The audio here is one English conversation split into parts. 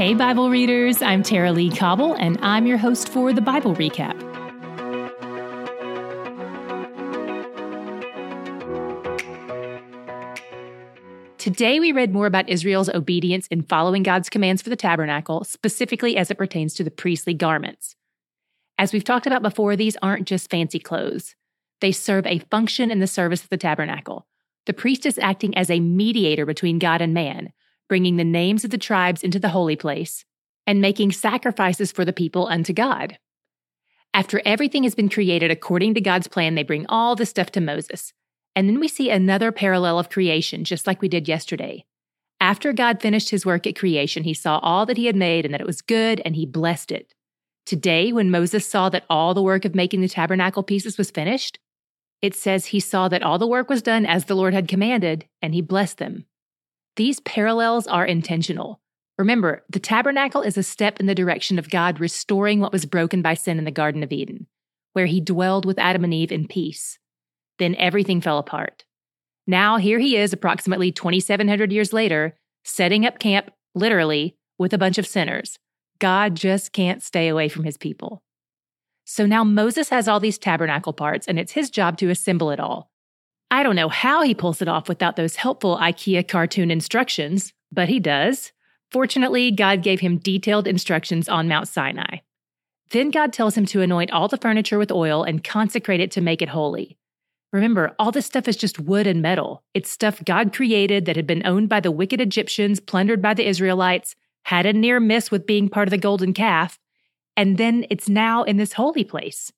Hey, Bible readers, I'm Tara-Leigh Cobble, and I'm your host for the Bible Recap. Today, we read more about Israel's obedience in following God's commands for the tabernacle, specifically as it pertains to the priestly garments. As we've talked about before, these aren't just fancy clothes. They serve a function in the service of the tabernacle. The priest is acting as a mediator between God and man, bringing the names of the tribes into the holy place, and making sacrifices for the people unto God. After everything has been created according to God's plan, they bring all the stuff to Moses. And then we see another parallel of creation, just like we did yesterday. After God finished his work at creation, he saw all that he had made and that it was good, and he blessed it. Today, when Moses saw that all the work of making the tabernacle pieces was finished, it says he saw that all the work was done as the Lord had commanded, and he blessed them. These parallels are intentional. Remember, the tabernacle is a step in the direction of God restoring what was broken by sin in the Garden of Eden, where he dwelled with Adam and Eve in peace. Then everything fell apart. Now, here he is, approximately 2,700 years later, setting up camp, literally, with a bunch of sinners. God just can't stay away from his people. So now Moses has all these tabernacle parts, and it's his job to assemble it all. I don't know how he pulls it off without those helpful IKEA cartoon instructions, but he does. Fortunately, God gave him detailed instructions on Mount Sinai. Then God tells him to anoint all the furniture with oil and consecrate it to make it holy. Remember, all this stuff is just wood and metal. It's stuff God created that had been owned by the wicked Egyptians, plundered by the Israelites, had a near miss with being part of the golden calf, and then it's now in this holy place.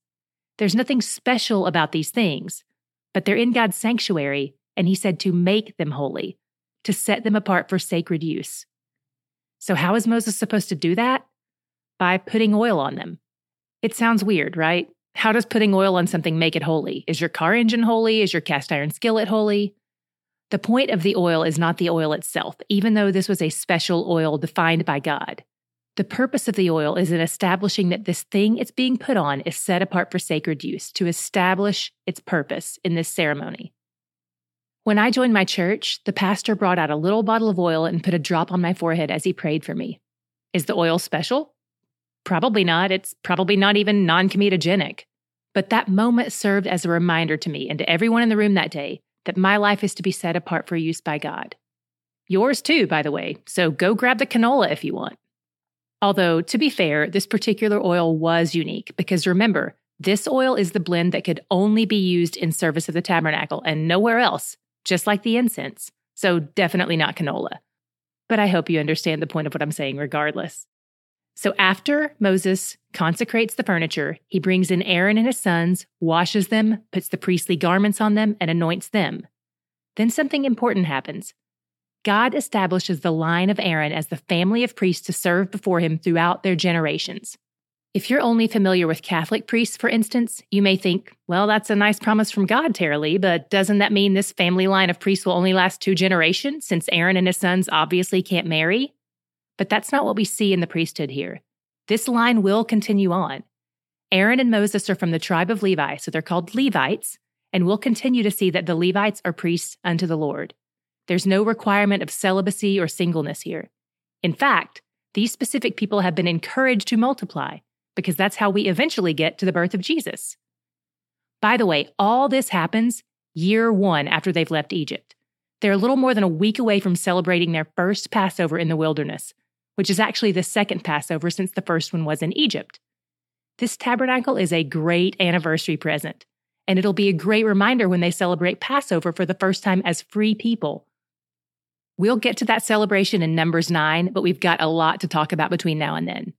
There's nothing special about these things, but they're in God's sanctuary, and He said to make them holy, to set them apart for sacred use. So, how is Moses supposed to do that? By putting oil on them. It sounds weird, right? How does putting oil on something make it holy? Is your car engine holy? Is your cast iron skillet holy? The point of the oil is not the oil itself, even though this was a special oil defined by God. The purpose of the oil is in establishing that this thing it's being put on is set apart for sacred use to establish its purpose in this ceremony. When I joined my church, the pastor brought out a little bottle of oil and put a drop on my forehead as he prayed for me. Is the oil special? Probably not. It's probably not even non comedogenic. But that moment served as a reminder to me and to everyone in the room that day that my life is to be set apart for use by God. Yours too, by the way, so go grab the canola if you want. Although, to be fair, this particular oil was unique because remember, this oil is the blend that could only be used in service of the tabernacle and nowhere else, just like the incense. So, definitely not canola. But I hope you understand the point of what I'm saying regardless. So, after Moses consecrates the furniture, he brings in Aaron and his sons, washes them, puts the priestly garments on them, and anoints them. Then something important happens. God establishes the line of Aaron as the family of priests to serve before him throughout their generations. If you're only familiar with Catholic priests, for instance, you may think, well, that's a nice promise from God, Tara-Leigh, but doesn't that mean this family line of priests will only last two generations since Aaron and his sons obviously can't marry? But that's not what we see in the priesthood here. This line will continue on. Aaron and Moses are from the tribe of Levi, so they're called Levites, and we'll continue to see that the Levites are priests unto the Lord. There's no requirement of celibacy or singleness here. In fact, these specific people have been encouraged to multiply because that's how we eventually get to the birth of Jesus. By the way, all this happens year one after they've left Egypt. They're a little more than a week away from celebrating their first Passover in the wilderness, which is actually the second Passover since the first one was in Egypt. This tabernacle is a great anniversary present, and it'll be a great reminder when they celebrate Passover for the first time as free people We'll get to that celebration in Numbers 9, but we've got a lot to talk about between now and then.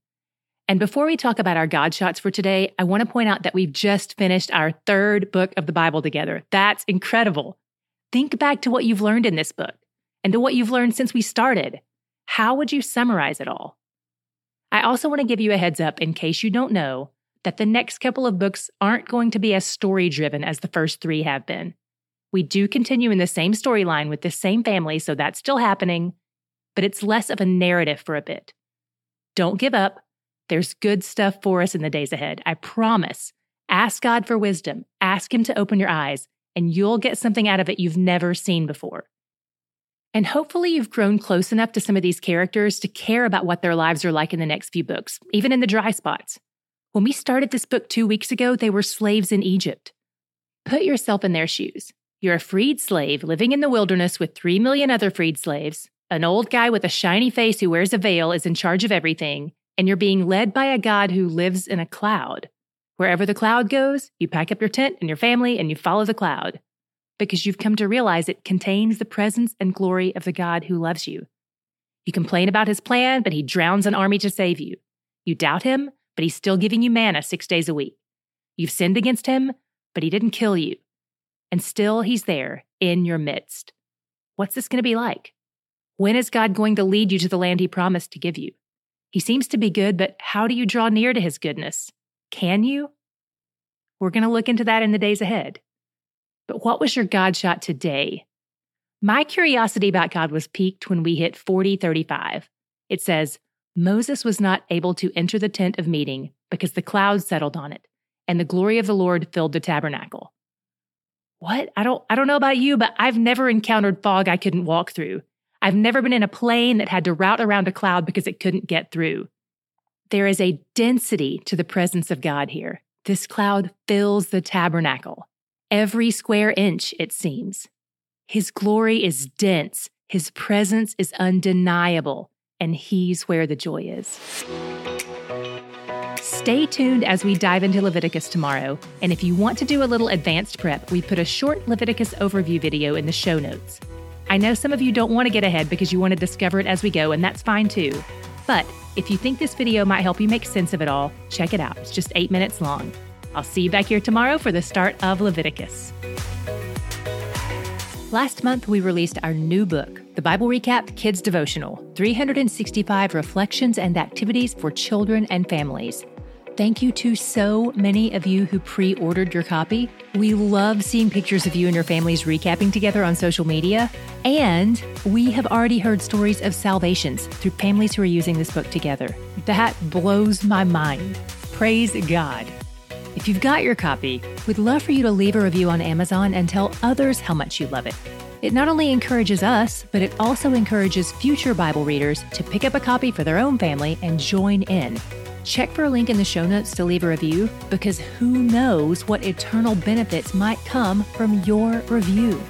And before we talk about our God shots for today, I want to point out that we've just finished our third book of the Bible together. That's incredible. Think back to what you've learned in this book and to what you've learned since we started. How would you summarize it all? I also want to give you a heads up in case you don't know that the next couple of books aren't going to be as story driven as the first three have been. We do continue in the same storyline with the same family, so that's still happening, but it's less of a narrative for a bit. Don't give up. There's good stuff for us in the days ahead. I promise. Ask God for wisdom, ask Him to open your eyes, and you'll get something out of it you've never seen before. And hopefully, you've grown close enough to some of these characters to care about what their lives are like in the next few books, even in the dry spots. When we started this book two weeks ago, they were slaves in Egypt. Put yourself in their shoes. You're a freed slave living in the wilderness with three million other freed slaves. An old guy with a shiny face who wears a veil is in charge of everything, and you're being led by a God who lives in a cloud. Wherever the cloud goes, you pack up your tent and your family and you follow the cloud because you've come to realize it contains the presence and glory of the God who loves you. You complain about his plan, but he drowns an army to save you. You doubt him, but he's still giving you manna six days a week. You've sinned against him, but he didn't kill you. And still he's there in your midst. What's this going to be like? When is God going to lead you to the land he promised to give you? He seems to be good, but how do you draw near to his goodness? Can you? We're going to look into that in the days ahead. But what was your God shot today? My curiosity about God was piqued when we hit 4035. It says, Moses was not able to enter the tent of meeting because the clouds settled on it, and the glory of the Lord filled the tabernacle. What? I don't I don't know about you, but I've never encountered fog I couldn't walk through. I've never been in a plane that had to route around a cloud because it couldn't get through. There is a density to the presence of God here. This cloud fills the tabernacle every square inch, it seems. His glory is dense, his presence is undeniable, and he's where the joy is. Stay tuned as we dive into Leviticus tomorrow. And if you want to do a little advanced prep, we put a short Leviticus overview video in the show notes. I know some of you don't want to get ahead because you want to discover it as we go, and that's fine too. But if you think this video might help you make sense of it all, check it out. It's just eight minutes long. I'll see you back here tomorrow for the start of Leviticus. Last month, we released our new book, The Bible Recap Kids Devotional 365 Reflections and Activities for Children and Families. Thank you to so many of you who pre ordered your copy. We love seeing pictures of you and your families recapping together on social media. And we have already heard stories of salvations through families who are using this book together. That blows my mind. Praise God. If you've got your copy, we'd love for you to leave a review on Amazon and tell others how much you love it. It not only encourages us, but it also encourages future Bible readers to pick up a copy for their own family and join in. Check for a link in the show notes to leave a review because who knows what eternal benefits might come from your review.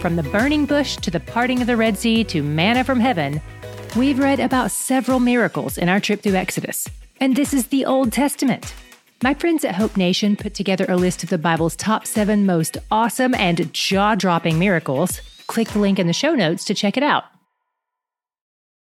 From the burning bush to the parting of the Red Sea to manna from heaven, we've read about several miracles in our trip through Exodus. And this is the Old Testament. My friends at Hope Nation put together a list of the Bible's top seven most awesome and jaw dropping miracles. Click the link in the show notes to check it out.